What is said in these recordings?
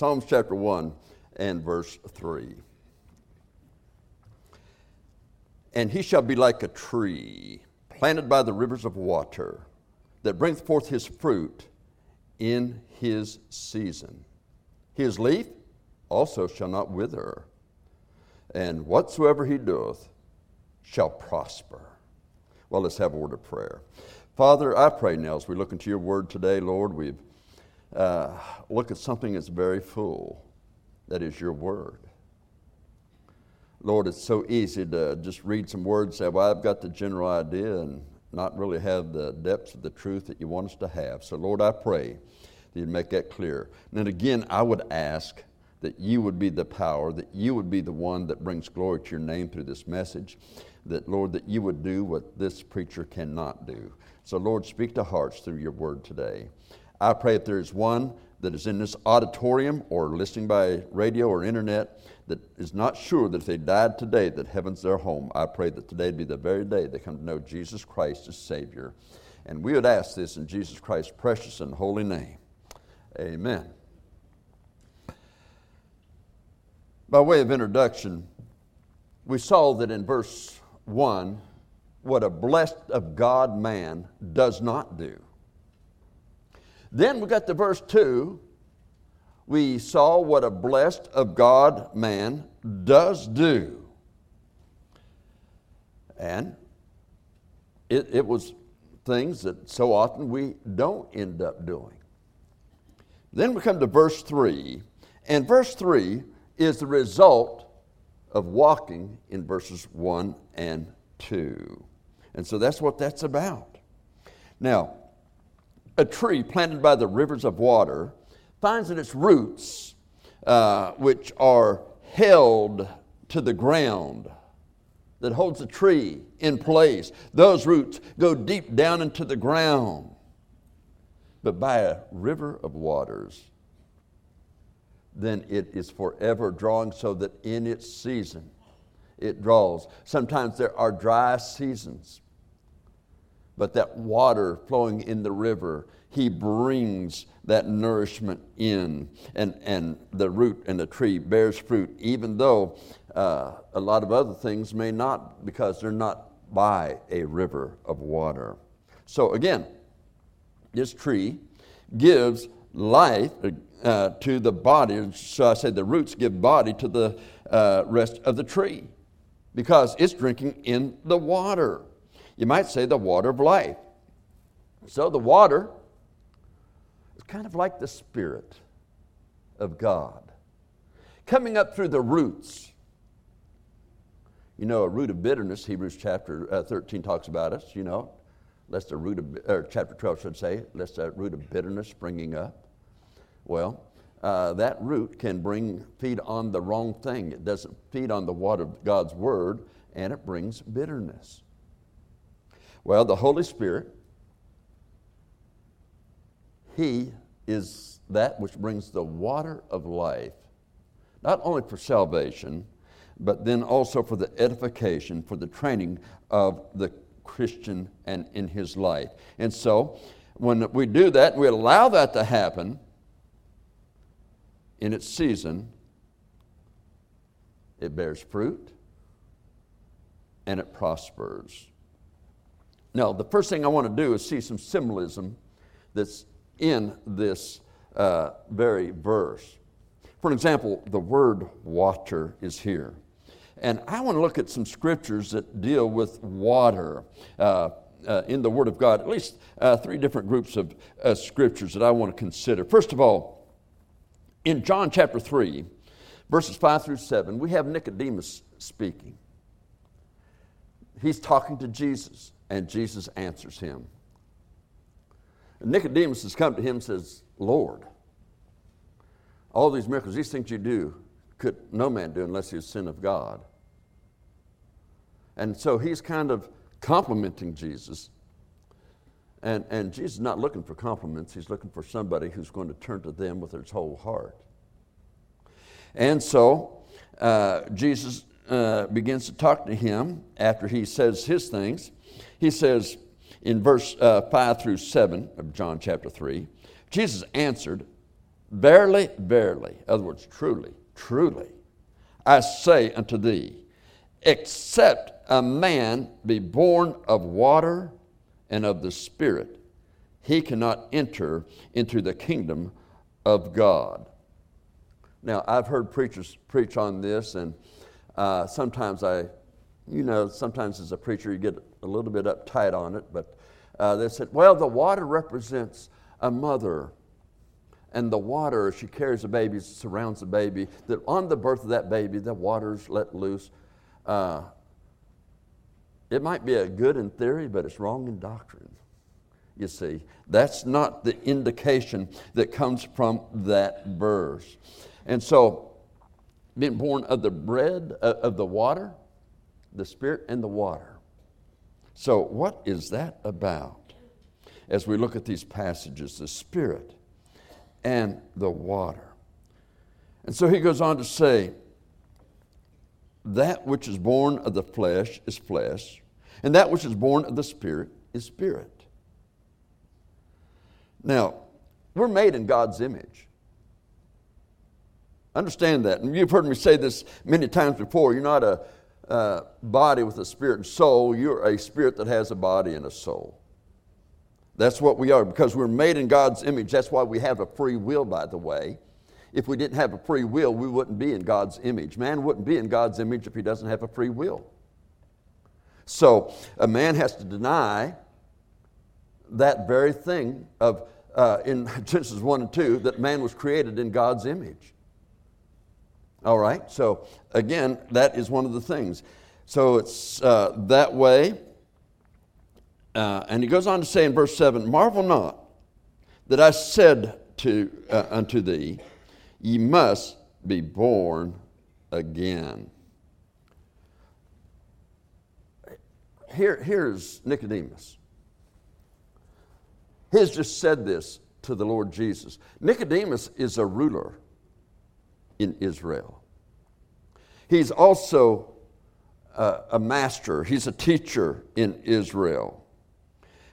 Psalms chapter 1 and verse 3. And he shall be like a tree planted by the rivers of water that bringeth forth his fruit in his season. His leaf also shall not wither, and whatsoever he doeth shall prosper. Well, let's have a word of prayer. Father, I pray now as we look into your word today, Lord, we uh, look at something that's very full. That is your word. Lord, it's so easy to just read some words, say, Well, I've got the general idea, and not really have the depths of the truth that you want us to have. So, Lord, I pray that you'd make that clear. And then again, I would ask that you would be the power, that you would be the one that brings glory to your name through this message, that, Lord, that you would do what this preacher cannot do. So, Lord, speak to hearts through your word today. I pray if there is one that is in this auditorium or listening by radio or internet that is not sure that if they died today that heaven's their home, I pray that today be the very day they come to know Jesus Christ as Savior. And we would ask this in Jesus Christ's precious and holy name. Amen. By way of introduction, we saw that in verse 1 what a blessed of God man does not do. Then we got to verse 2. We saw what a blessed of God man does do. And it, it was things that so often we don't end up doing. Then we come to verse 3, and verse 3 is the result of walking in verses 1 and 2. And so that's what that's about. Now, a tree planted by the rivers of water finds that its roots, uh, which are held to the ground, that holds the tree in place, those roots go deep down into the ground. But by a river of waters, then it is forever drawing so that in its season it draws. Sometimes there are dry seasons but that water flowing in the river, he brings that nourishment in, and, and the root and the tree bears fruit, even though uh, a lot of other things may not, because they're not by a river of water. So, again, this tree gives life uh, to the body. So I say the roots give body to the uh, rest of the tree because it's drinking in the water. You might say the water of life. So the water is kind of like the Spirit of God coming up through the roots. You know, a root of bitterness, Hebrews chapter uh, 13 talks about us, you know, lest the root of, or chapter 12 should say, lest a root of bitterness springing up. Well, uh, that root can bring feed on the wrong thing. It doesn't feed on the water of God's word, and it brings bitterness. Well, the Holy Spirit, He is that which brings the water of life, not only for salvation, but then also for the edification, for the training of the Christian and in his life. And so, when we do that, we allow that to happen in its season, it bears fruit and it prospers. Now, the first thing I want to do is see some symbolism that's in this uh, very verse. For example, the word water is here. And I want to look at some scriptures that deal with water uh, uh, in the Word of God, at least uh, three different groups of uh, scriptures that I want to consider. First of all, in John chapter 3, verses 5 through 7, we have Nicodemus speaking. He's talking to Jesus. And Jesus answers him. And Nicodemus has come to him and says, Lord, all these miracles, these things you do, could no man do unless he's a sin of God. And so he's kind of complimenting Jesus. And, and Jesus is not looking for compliments, he's looking for somebody who's going to turn to them with his whole heart. And so uh, Jesus uh, begins to talk to him after he says his things. He says in verse uh, 5 through 7 of John chapter 3 Jesus answered, Verily, verily, other words, truly, truly, I say unto thee, except a man be born of water and of the Spirit, he cannot enter into the kingdom of God. Now, I've heard preachers preach on this, and uh, sometimes I, you know, sometimes as a preacher you get a little bit uptight on it, but uh, they said, well, the water represents a mother. And the water, she carries the baby, surrounds the baby. That on the birth of that baby, the water's let loose. Uh, it might be a good in theory, but it's wrong in doctrine. You see, that's not the indication that comes from that verse. And so, being born of the bread, uh, of the water, the Spirit and the water. So, what is that about? As we look at these passages, the Spirit and the water. And so he goes on to say, that which is born of the flesh is flesh, and that which is born of the Spirit is spirit. Now, we're made in God's image. Understand that. And you've heard me say this many times before. You're not a, body with a spirit and soul, you're a spirit that has a body and a soul. That's what we are because we're made in God's image. That's why we have a free will, by the way. If we didn't have a free will, we wouldn't be in God's image. Man wouldn't be in God's image if he doesn't have a free will. So a man has to deny that very thing of uh, in Genesis 1 and 2 that man was created in God's image. All right, so again, that is one of the things. So it's uh, that way. Uh, and he goes on to say in verse 7 Marvel not that I said to, uh, unto thee, Ye must be born again. Here, here's Nicodemus. He has just said this to the Lord Jesus. Nicodemus is a ruler in Israel. He's also a, a master, he's a teacher in Israel.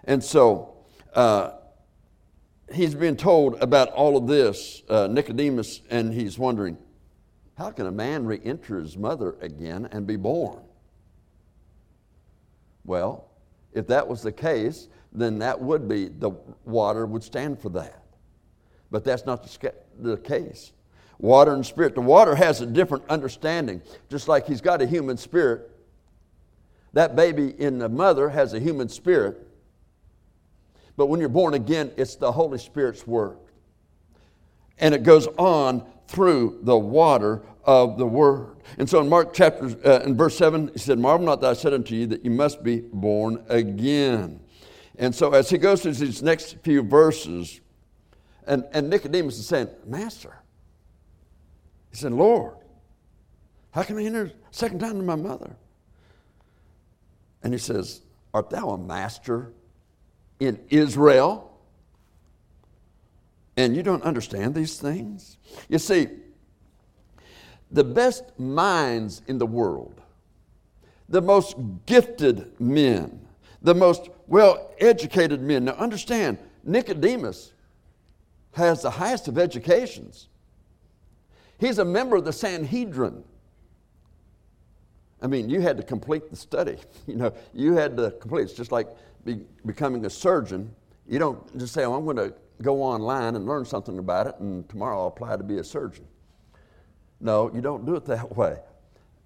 And so uh, he's been told about all of this, uh, Nicodemus, and he's wondering, how can a man re enter his mother again and be born? Well, if that was the case, then that would be, the water would stand for that. But that's not the, the case. Water and spirit. The water has a different understanding, just like he's got a human spirit. That baby in the mother has a human spirit. But when you're born again, it's the Holy Spirit's work. And it goes on through the water of the word. And so in Mark chapter, uh, in verse 7, he said, Marvel not that I said unto you that you must be born again. And so as he goes through these next few verses, and, and Nicodemus is saying, Master, he said, Lord, how can I enter second time to my mother? And he says, Art thou a master in Israel? And you don't understand these things? You see, the best minds in the world, the most gifted men, the most well educated men. Now, understand, Nicodemus has the highest of educations. He's a member of the Sanhedrin. I mean, you had to complete the study. You know, you had to complete. It's just like be, becoming a surgeon. You don't just say, "Oh, I'm going to go online and learn something about it, and tomorrow I'll apply to be a surgeon." No, you don't do it that way.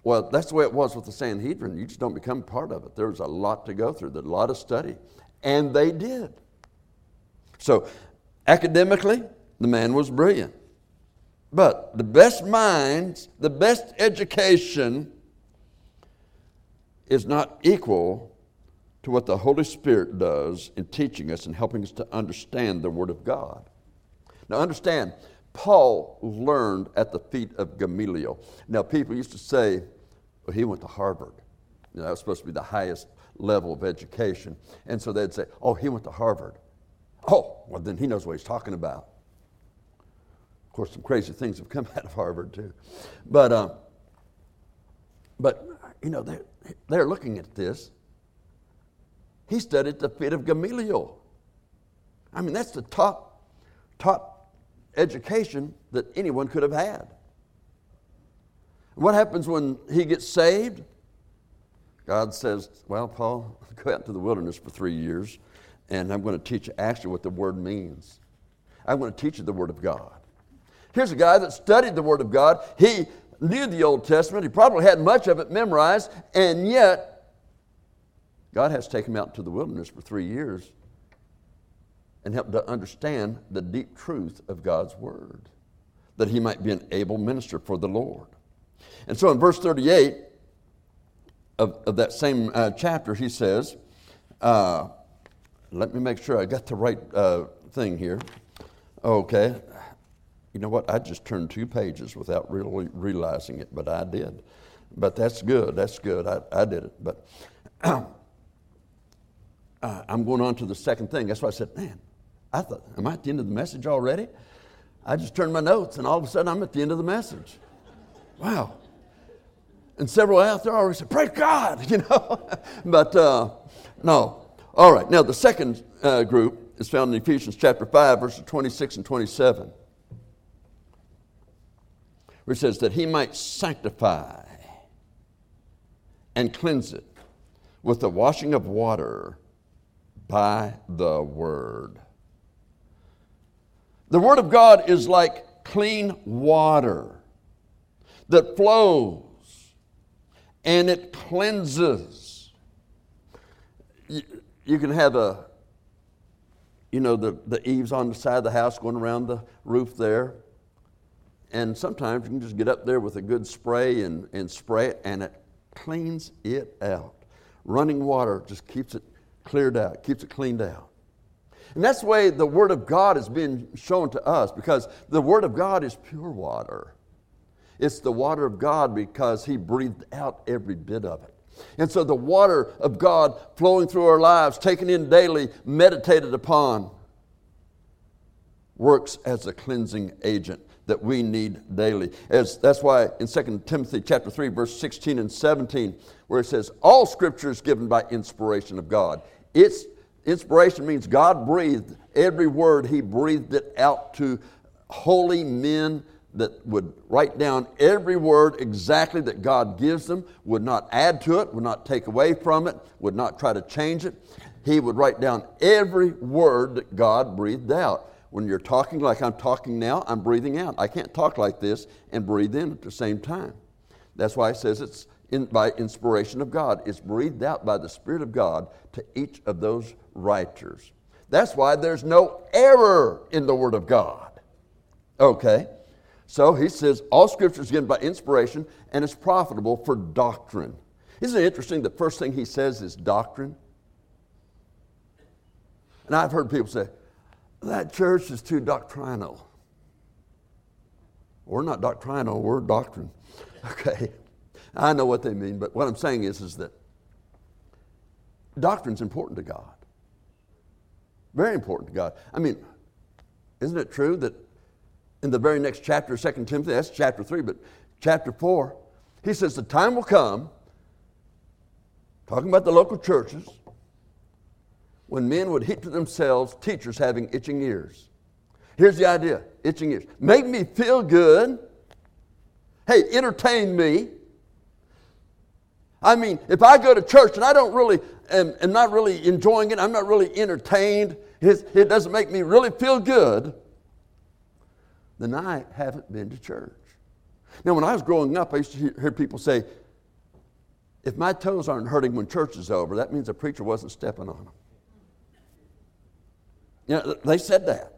Well, that's the way it was with the Sanhedrin. You just don't become part of it. There was a lot to go through, a lot of study. And they did. So, academically, the man was brilliant. But the best minds, the best education is not equal to what the Holy Spirit does in teaching us and helping us to understand the Word of God. Now, understand, Paul learned at the feet of Gamaliel. Now, people used to say, well, he went to Harvard. You know, that was supposed to be the highest level of education. And so they'd say, oh, he went to Harvard. Oh, well, then he knows what he's talking about. Of course, some crazy things have come out of Harvard, too. But, uh, but you know, they're, they're looking at this. He studied the feet of Gamaliel. I mean, that's the top, top education that anyone could have had. What happens when he gets saved? God says, Well, Paul, go out to the wilderness for three years, and I'm going to teach you actually what the word means. I'm going to teach you the word of God. Here's a guy that studied the word of God. He knew the Old Testament, he probably had much of it memorized, and yet God has taken him out to the wilderness for three years and helped to understand the deep truth of God's word, that he might be an able minister for the Lord. And so in verse 38 of, of that same uh, chapter, he says, uh, let me make sure I got the right uh, thing here. Okay. You know what? I just turned two pages without really realizing it, but I did. But that's good. That's good. I, I did it. But uh, I'm going on to the second thing. That's why I said, man, I thought, am I at the end of the message already? I just turned my notes, and all of a sudden I'm at the end of the message. Wow. And several out there already said, Praise God, you know. but uh, no. All right. Now, the second uh, group is found in Ephesians chapter 5, verses 26 and 27, where it says that he might sanctify and cleanse it with the washing of water by the word. The Word of God is like clean water that flows and it cleanses. You, you can have a, you know, the, the eaves on the side of the house going around the roof there. And sometimes you can just get up there with a good spray and, and spray it, and it cleans it out. Running water just keeps it cleared out, keeps it cleaned out. And that's the way the Word of God is being shown to us because the Word of God is pure water. It's the water of God because He breathed out every bit of it. And so the water of God flowing through our lives, taken in daily, meditated upon, works as a cleansing agent that we need daily. As, that's why in 2 Timothy chapter 3, verse 16 and 17, where it says, All scripture is given by inspiration of God. It's Inspiration means God breathed every word, He breathed it out to holy men that would write down every word exactly that God gives them, would not add to it, would not take away from it, would not try to change it. He would write down every word that God breathed out. When you're talking like I'm talking now, I'm breathing out. I can't talk like this and breathe in at the same time. That's why it says it's in, by inspiration of God. It's breathed out by the Spirit of God to each of those writers. That's why there's no error in the Word of God. Okay? So he says, all scripture is given by inspiration and is profitable for doctrine. Isn't it interesting? The first thing he says is doctrine. And I've heard people say, that church is too doctrinal. We're not doctrinal, we're doctrine. Okay. I know what they mean, but what I'm saying is, is that doctrine's important to God. Very important to God. I mean, isn't it true that in the very next chapter, 2 Timothy, that's chapter 3, but chapter 4, he says the time will come, talking about the local churches, when men would heap to themselves teachers having itching ears. Here's the idea itching ears. Make me feel good. Hey, entertain me. I mean, if I go to church and I don't really, am, am not really enjoying it, I'm not really entertained, it doesn't make me really feel good, then I haven't been to church. Now, when I was growing up, I used to hear people say, if my toes aren't hurting when church is over, that means the preacher wasn't stepping on them. You know, they said that.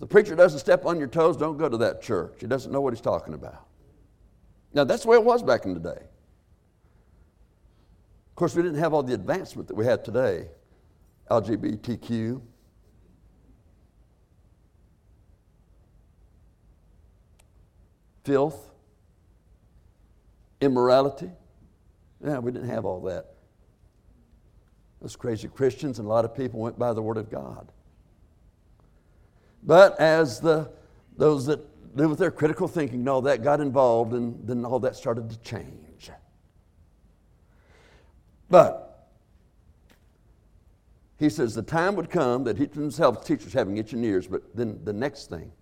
The preacher doesn't step on your toes, don't go to that church. He doesn't know what he's talking about. Now, that's the way it was back in the day. Of course, we didn't have all the advancement that we have today LGBTQ. Filth, immorality. Yeah, we didn't have all that. Those crazy Christians and a lot of people went by the Word of God. But as the, those that live with their critical thinking and all that got involved, and then all that started to change. But he says the time would come that he himself, teachers having itching ears, but then the next thing,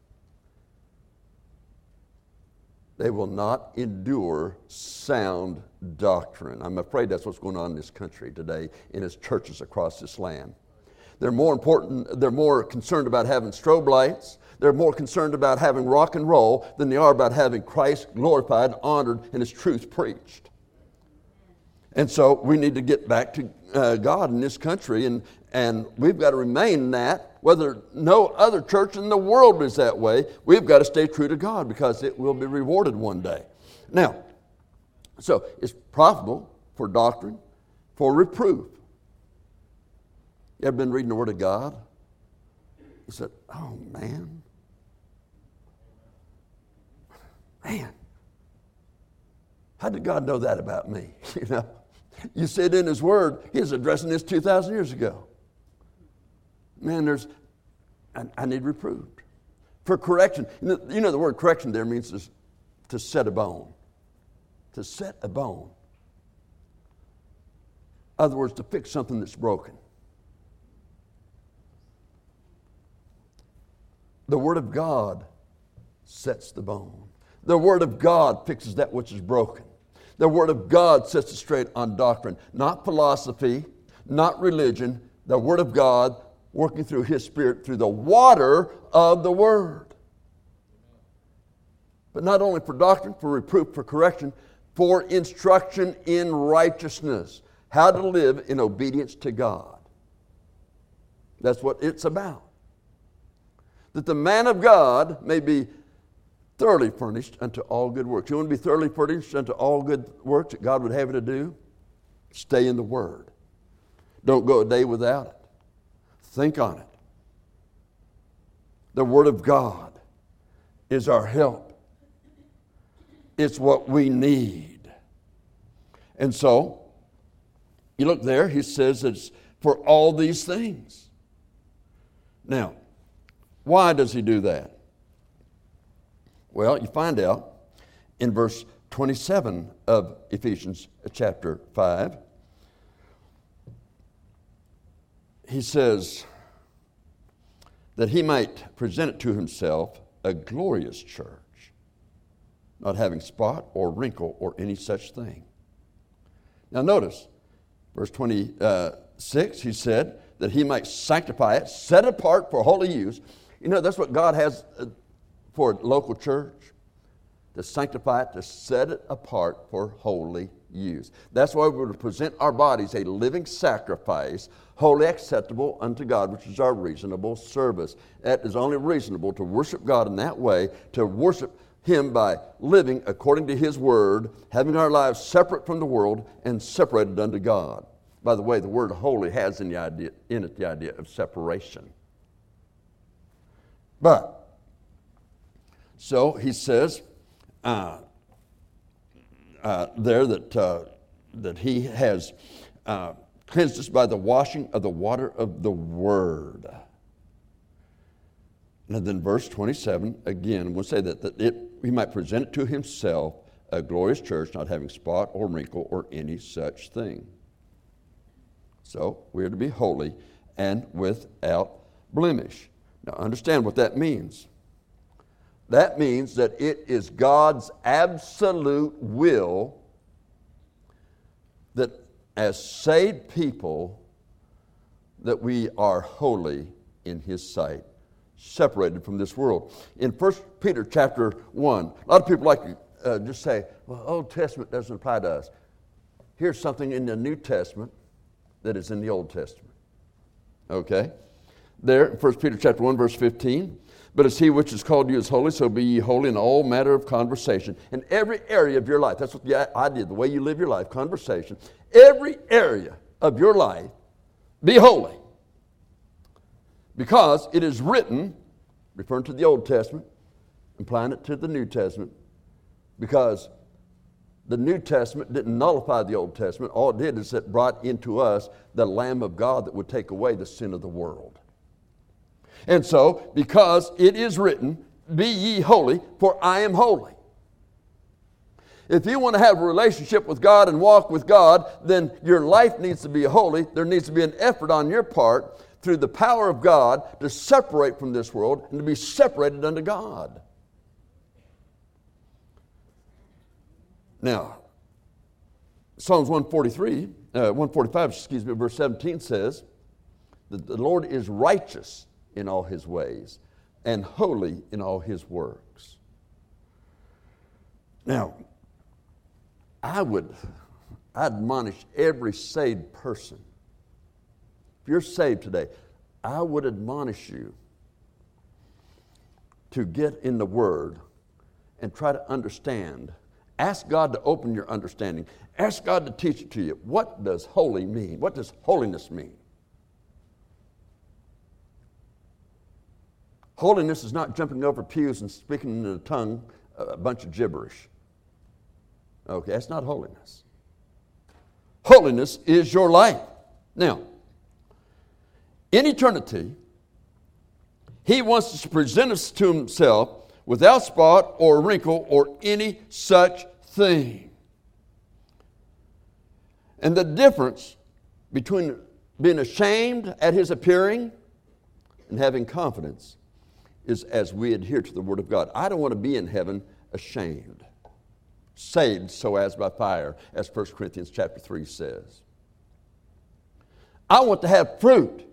they will not endure sound doctrine. I'm afraid that's what's going on in this country today in its churches across this land. They're more important, they're more concerned about having strobe lights. They're more concerned about having rock and roll than they are about having Christ glorified, honored, and His truth preached. And so we need to get back to uh, God in this country, and, and we've got to remain that. Whether no other church in the world is that way, we've got to stay true to God because it will be rewarded one day. Now, so it's profitable for doctrine, for reproof. You ever been reading the Word of God? You said, oh man. Man. How did God know that about me? You know? You it in His Word. He's addressing this 2,000 years ago. Man, there's, I, I need reproved. For correction. You know, the word correction there means to, to set a bone. To set a bone. In other words, to fix something that's broken. The Word of God sets the bone. The Word of God fixes that which is broken. The Word of God sets it straight on doctrine, not philosophy, not religion. The Word of God working through His Spirit through the water of the Word. But not only for doctrine, for reproof, for correction, for instruction in righteousness, how to live in obedience to God. That's what it's about. That the man of God may be thoroughly furnished unto all good works. You want to be thoroughly furnished unto all good works that God would have you to do? Stay in the Word. Don't go a day without it. Think on it. The Word of God is our help, it's what we need. And so, you look there, he says it's for all these things. Now, why does he do that? Well, you find out in verse 27 of Ephesians chapter 5. He says that he might present it to himself a glorious church, not having spot or wrinkle or any such thing. Now, notice, verse 26, he said that he might sanctify it, set apart for holy use. You know, that's what God has uh, for a local church, to sanctify it, to set it apart for holy use. That's why we're to present our bodies a living sacrifice, wholly acceptable unto God, which is our reasonable service. That is only reasonable to worship God in that way, to worship Him by living according to His Word, having our lives separate from the world and separated unto God. By the way, the word holy has in, idea, in it the idea of separation. But so he says uh, uh, there that, uh, that he has uh, cleansed us by the washing of the water of the Word. And then verse 27, again, we'll say that, that it, he might present it to himself a glorious church, not having spot or wrinkle or any such thing. So we are to be holy and without blemish. Now understand what that means. That means that it is God's absolute will that as saved people that we are holy in his sight separated from this world. In 1 peter chapter 1 a lot of people like to uh, just say well old testament doesn't apply to us. Here's something in the new testament that is in the old testament. Okay? There 1 peter chapter 1 verse 15 but as he which has called you is holy, so be ye holy in all matter of conversation. In every area of your life, that's what the idea, the way you live your life, conversation. Every area of your life, be holy. Because it is written, referring to the Old Testament, applying it to the New Testament, because the New Testament didn't nullify the Old Testament. All it did is it brought into us the Lamb of God that would take away the sin of the world. And so, because it is written, Be ye holy, for I am holy. If you want to have a relationship with God and walk with God, then your life needs to be holy. There needs to be an effort on your part through the power of God to separate from this world and to be separated unto God. Now, Psalms 143, uh, 145, excuse me, verse 17 says that the Lord is righteous in all his ways and holy in all his works. Now, I would admonish every saved person. If you're saved today, I would admonish you to get in the Word and try to understand. Ask God to open your understanding. Ask God to teach it to you. What does holy mean? What does holiness mean? Holiness is not jumping over pews and speaking in a tongue a bunch of gibberish. Okay, that's not holiness. Holiness is your life. Now, in eternity, He wants to present us to Himself without spot or wrinkle or any such thing. And the difference between being ashamed at His appearing and having confidence is as we adhere to the Word of God. I don't want to be in heaven ashamed, saved so as by fire, as 1 Corinthians chapter 3 says. I want to have fruit,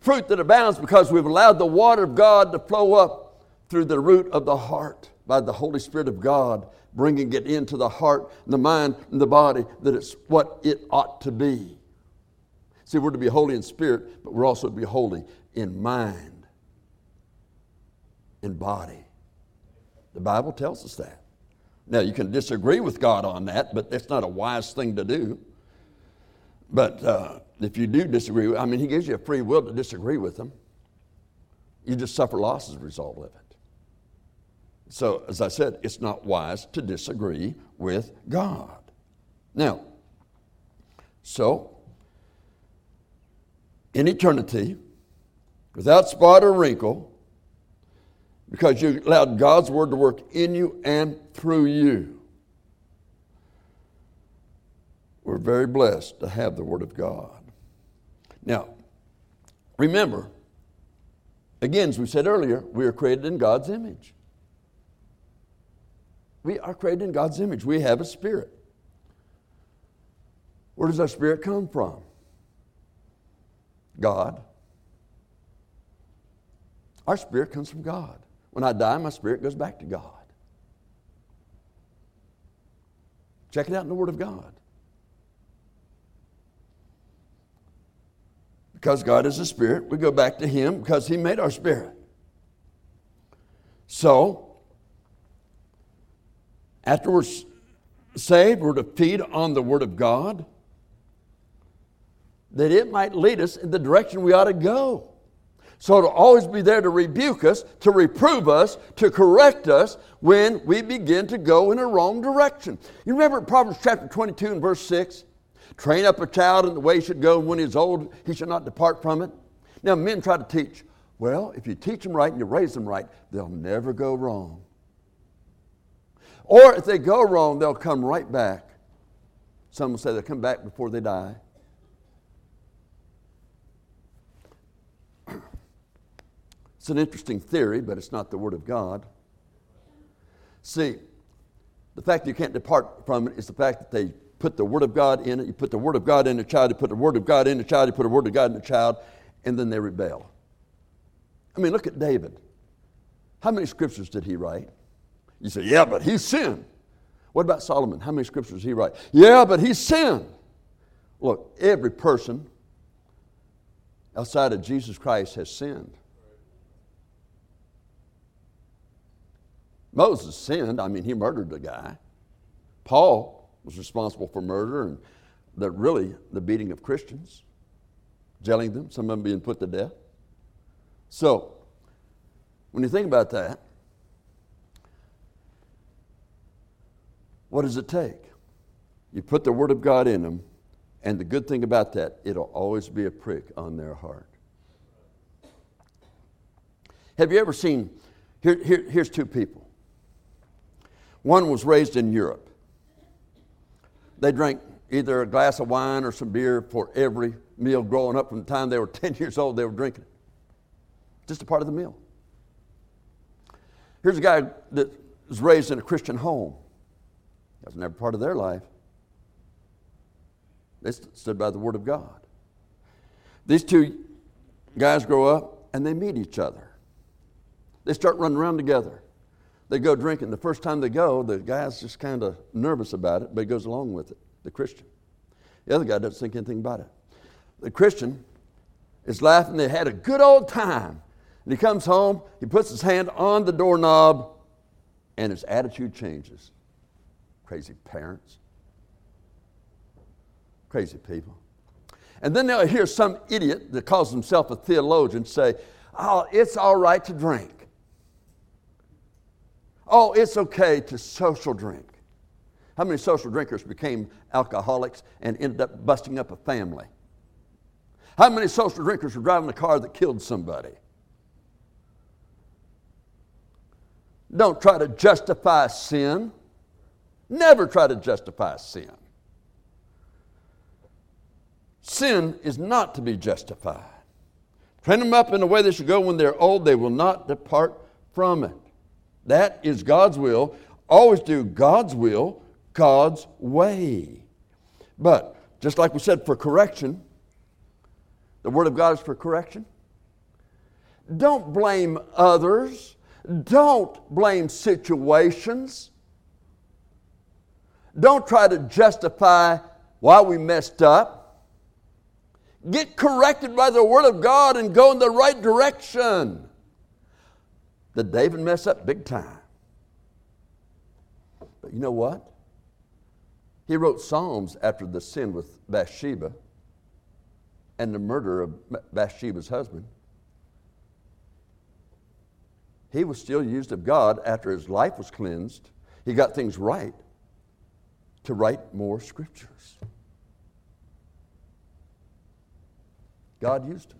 fruit that abounds because we've allowed the water of God to flow up through the root of the heart by the Holy Spirit of God, bringing it into the heart, the mind, and the body, that it's what it ought to be. See, we're to be holy in spirit, but we're also to be holy in mind in body. The Bible tells us that. Now, you can disagree with God on that, but that's not a wise thing to do. But uh, if you do disagree, I mean, He gives you a free will to disagree with Him. You just suffer loss as a result of it. So, as I said, it's not wise to disagree with God. Now, so, in eternity, without spot or wrinkle, because you allowed God's Word to work in you and through you. We're very blessed to have the Word of God. Now, remember, again, as we said earlier, we are created in God's image. We are created in God's image. We have a spirit. Where does our spirit come from? God. Our spirit comes from God. When I die, my spirit goes back to God. Check it out in the Word of God. Because God is a spirit, we go back to Him because He made our spirit. So, after we're saved, we're to feed on the Word of God that it might lead us in the direction we ought to go. So it'll always be there to rebuke us, to reprove us, to correct us when we begin to go in a wrong direction. You remember Proverbs chapter 22 and verse 6? Train up a child in the way he should go, and when he's old, he shall not depart from it. Now, men try to teach, well, if you teach them right and you raise them right, they'll never go wrong. Or if they go wrong, they'll come right back. Some will say they'll come back before they die. It's an interesting theory, but it's not the Word of God. See, the fact that you can't depart from it is the fact that they put the Word of God in it. You put the Word of God in a child, you put the Word of God in a child, you put the Word of God in a child, and then they rebel. I mean, look at David. How many scriptures did he write? You say, yeah, but he sinned. What about Solomon? How many scriptures did he write? Yeah, but he sinned. Look, every person outside of Jesus Christ has sinned. Moses sinned. I mean, he murdered the guy. Paul was responsible for murder and the, really the beating of Christians, jailing them, some of them being put to death. So, when you think about that, what does it take? You put the Word of God in them, and the good thing about that, it'll always be a prick on their heart. Have you ever seen? Here, here, here's two people. One was raised in Europe. They drank either a glass of wine or some beer for every meal growing up from the time they were 10 years old, they were drinking it. Just a part of the meal. Here's a guy that was raised in a Christian home. That was never part of their life. They stood by the Word of God. These two guys grow up and they meet each other. They start running around together. They go drinking. The first time they go, the guy's just kind of nervous about it, but he goes along with it, the Christian. The other guy doesn't think anything about it. The Christian is laughing. They had a good old time. And he comes home, he puts his hand on the doorknob, and his attitude changes. Crazy parents. Crazy people. And then they'll hear some idiot that calls himself a theologian say, Oh, it's all right to drink. Oh, it's okay to social drink. How many social drinkers became alcoholics and ended up busting up a family? How many social drinkers were driving a car that killed somebody? Don't try to justify sin. Never try to justify sin. Sin is not to be justified. Train them up in the way they should go when they're old, they will not depart from it. That is God's will. Always do God's will, God's way. But, just like we said, for correction, the Word of God is for correction. Don't blame others. Don't blame situations. Don't try to justify why we messed up. Get corrected by the Word of God and go in the right direction. Did David mess up? Big time. But you know what? He wrote Psalms after the sin with Bathsheba and the murder of Bathsheba's husband. He was still used of God after his life was cleansed. He got things right to write more scriptures. God used him.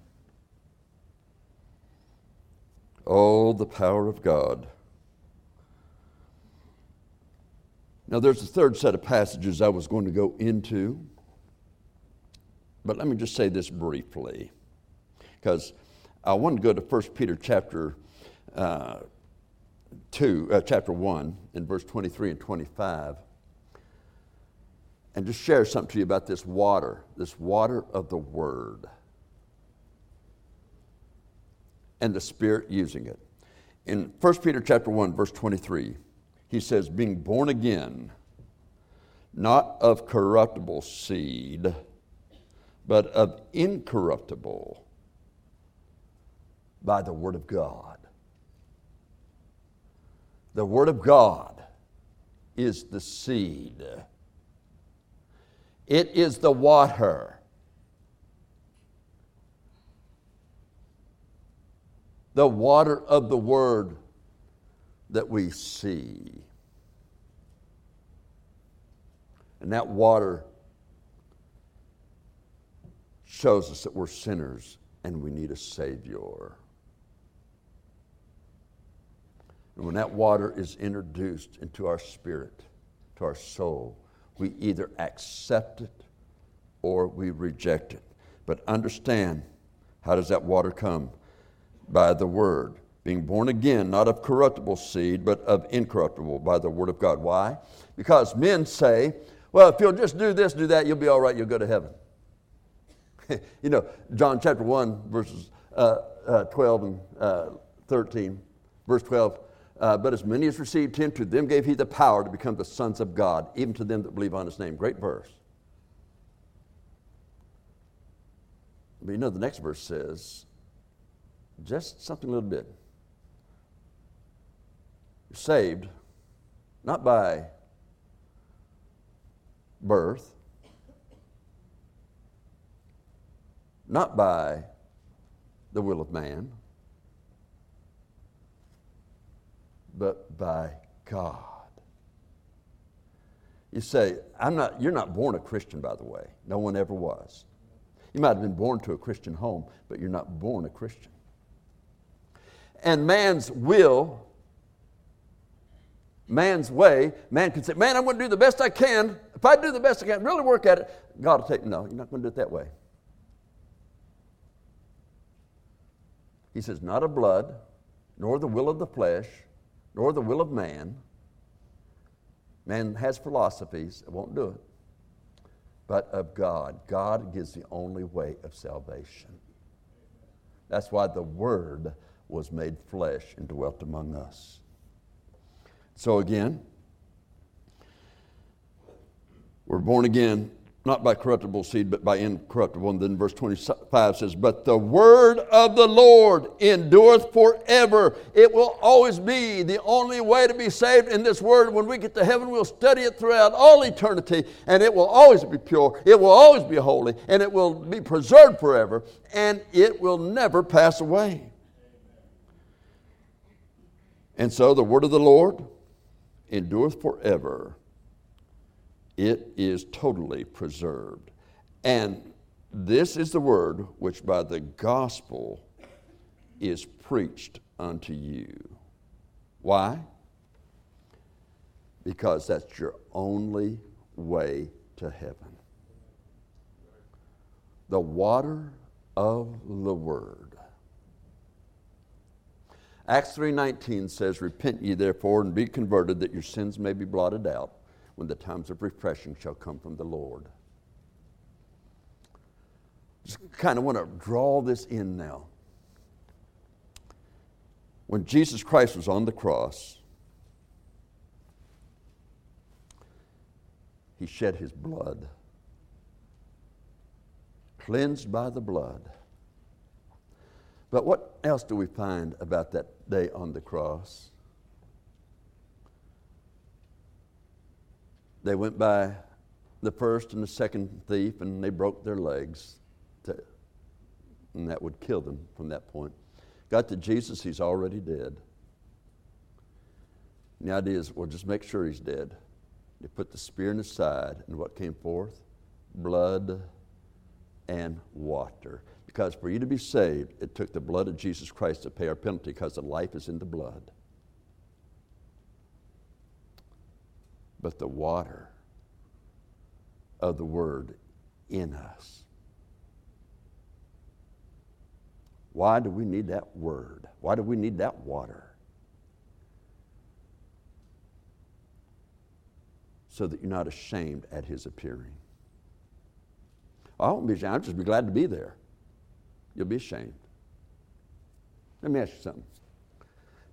Oh, the power of God. Now, there's a third set of passages I was going to go into, but let me just say this briefly, because I want to go to 1 Peter chapter uh, 2, uh, chapter 1, in verse 23 and 25, and just share something to you about this water, this water of the Word, and the Spirit using it. In 1 Peter chapter 1, verse 23, he says, being born again, not of corruptible seed, but of incorruptible by the Word of God. The Word of God is the seed, it is the water. The water of the Word that we see. And that water shows us that we're sinners and we need a Savior. And when that water is introduced into our spirit, to our soul, we either accept it or we reject it. But understand how does that water come? By the Word. Being born again, not of corruptible seed, but of incorruptible by the Word of God. Why? Because men say, well, if you'll just do this, do that, you'll be all right, you'll go to heaven. you know, John chapter 1, verses uh, uh, 12 and uh, 13, verse 12 uh, but as many as received him, to them gave he the power to become the sons of God, even to them that believe on his name. Great verse. But you know, the next verse says just something a little bit. You're saved not by birth, not by the will of man but by God. You say, I'm not, you're not born a Christian, by the way. No one ever was. You might have been born to a Christian home, but you're not born a Christian. And man's will man's way, man can say, Man, I'm going to do the best I can. If I do the best I can, really work at it, God will take, no, you're not going to do it that way. He says, Not of blood, nor the will of the flesh, nor the will of man. Man has philosophies, it won't do it. But of God. God gives the only way of salvation. That's why the Word was made flesh and dwelt among us. So again, we're born again not by corruptible seed, but by incorruptible. And then verse 25 says, But the word of the Lord endureth forever. It will always be the only way to be saved in this word. When we get to heaven, we'll study it throughout all eternity, and it will always be pure, it will always be holy, and it will be preserved forever, and it will never pass away. And so the word of the Lord endureth forever it is totally preserved. And this is the word which by the gospel is preached unto you. Why? Because that's your only way to heaven. The water of the word. Acts 3:19 says repent ye therefore and be converted that your sins may be blotted out when the times of refreshing shall come from the Lord. Just kind of want to draw this in now. When Jesus Christ was on the cross, he shed his blood, cleansed by the blood. But what else do we find about that day on the cross? They went by the first and the second thief and they broke their legs, to, and that would kill them from that point. Got to Jesus, he's already dead. And the idea is, well, just make sure he's dead. They put the spear in his side, and what came forth? Blood and water. Because for you to be saved, it took the blood of Jesus Christ to pay our penalty because the life is in the blood. but the water of the Word in us. Why do we need that Word? Why do we need that water? So that you're not ashamed at His appearing. I won't be ashamed. I'll just be glad to be there. You'll be ashamed. Let me ask you something.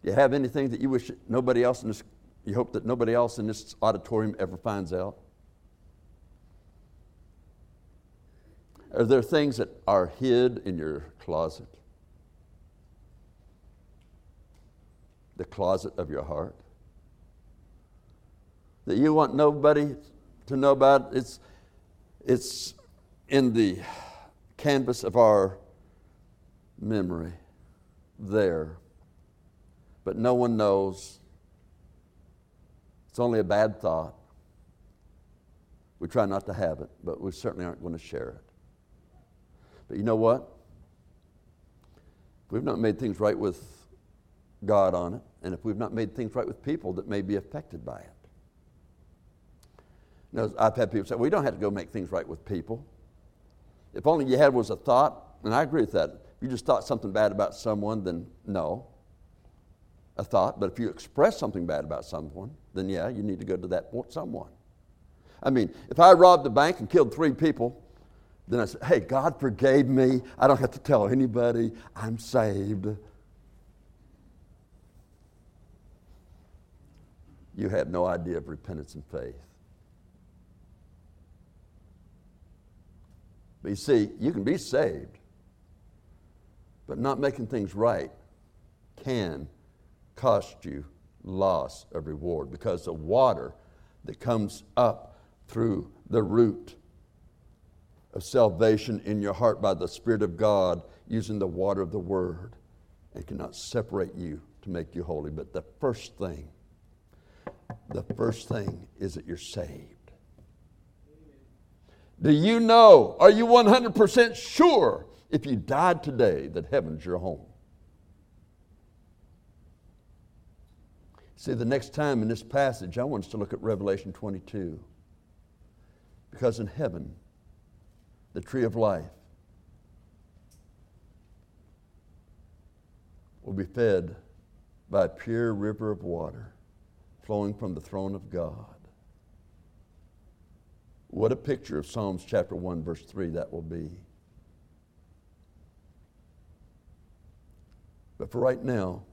Do you have anything that you wish nobody else in this you hope that nobody else in this auditorium ever finds out? Are there things that are hid in your closet? The closet of your heart? That you want nobody to know about? It's, it's in the canvas of our memory there. But no one knows it's only a bad thought. We try not to have it, but we certainly aren't going to share it. But you know what? If we've not made things right with God on it, and if we've not made things right with people that may be affected by it. Now, I've had people say, well, you don't have to go make things right with people. If only you had was a thought, and I agree with that. You just thought something bad about someone, then no a thought, but if you express something bad about someone, then yeah, you need to go to that someone. I mean, if I robbed a bank and killed three people, then I said, hey, God forgave me. I don't have to tell anybody. I'm saved. You have no idea of repentance and faith. But you see, you can be saved, but not making things right can cost you loss of reward because the water that comes up through the root of salvation in your heart by the Spirit of God using the water of the Word and cannot separate you to make you holy. But the first thing, the first thing is that you're saved. Do you know, are you 100% sure if you died today that heaven's your home? See, the next time in this passage, I want us to look at Revelation 22. Because in heaven, the tree of life will be fed by a pure river of water flowing from the throne of God. What a picture of Psalms chapter 1, verse 3 that will be. But for right now,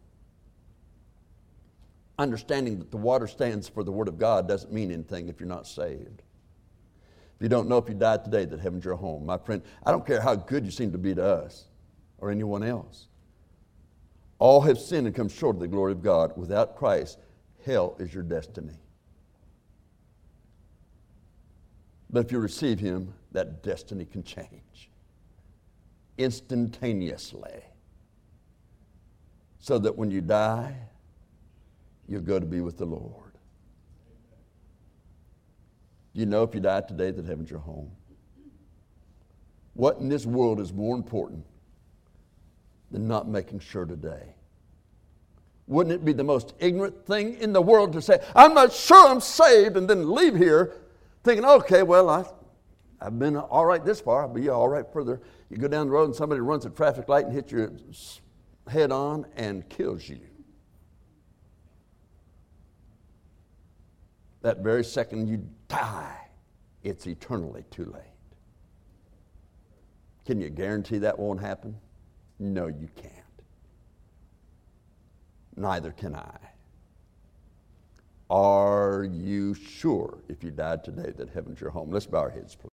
understanding that the water stands for the Word of God doesn't mean anything if you're not saved. If you don't know if you died today that heaven's your home, my friend, I don't care how good you seem to be to us or anyone else. All have sinned and come short of the glory of God. Without Christ, hell is your destiny. But if you receive Him, that destiny can change instantaneously. So that when you die, you'll go to be with the Lord. You know if you die today that heaven's your home. What in this world is more important than not making sure today? Wouldn't it be the most ignorant thing in the world to say, I'm not sure I'm saved, and then leave here thinking, okay, well, I, I've been all right this far, I'll be all right further. You go down the road and somebody runs a traffic light and hits your head on and kills you. that very second you die, it's eternally too late. Can you guarantee that won't happen? No, you can't. Neither can I. Are you sure, if you died today, that heaven's your home? Let's bow our heads, please.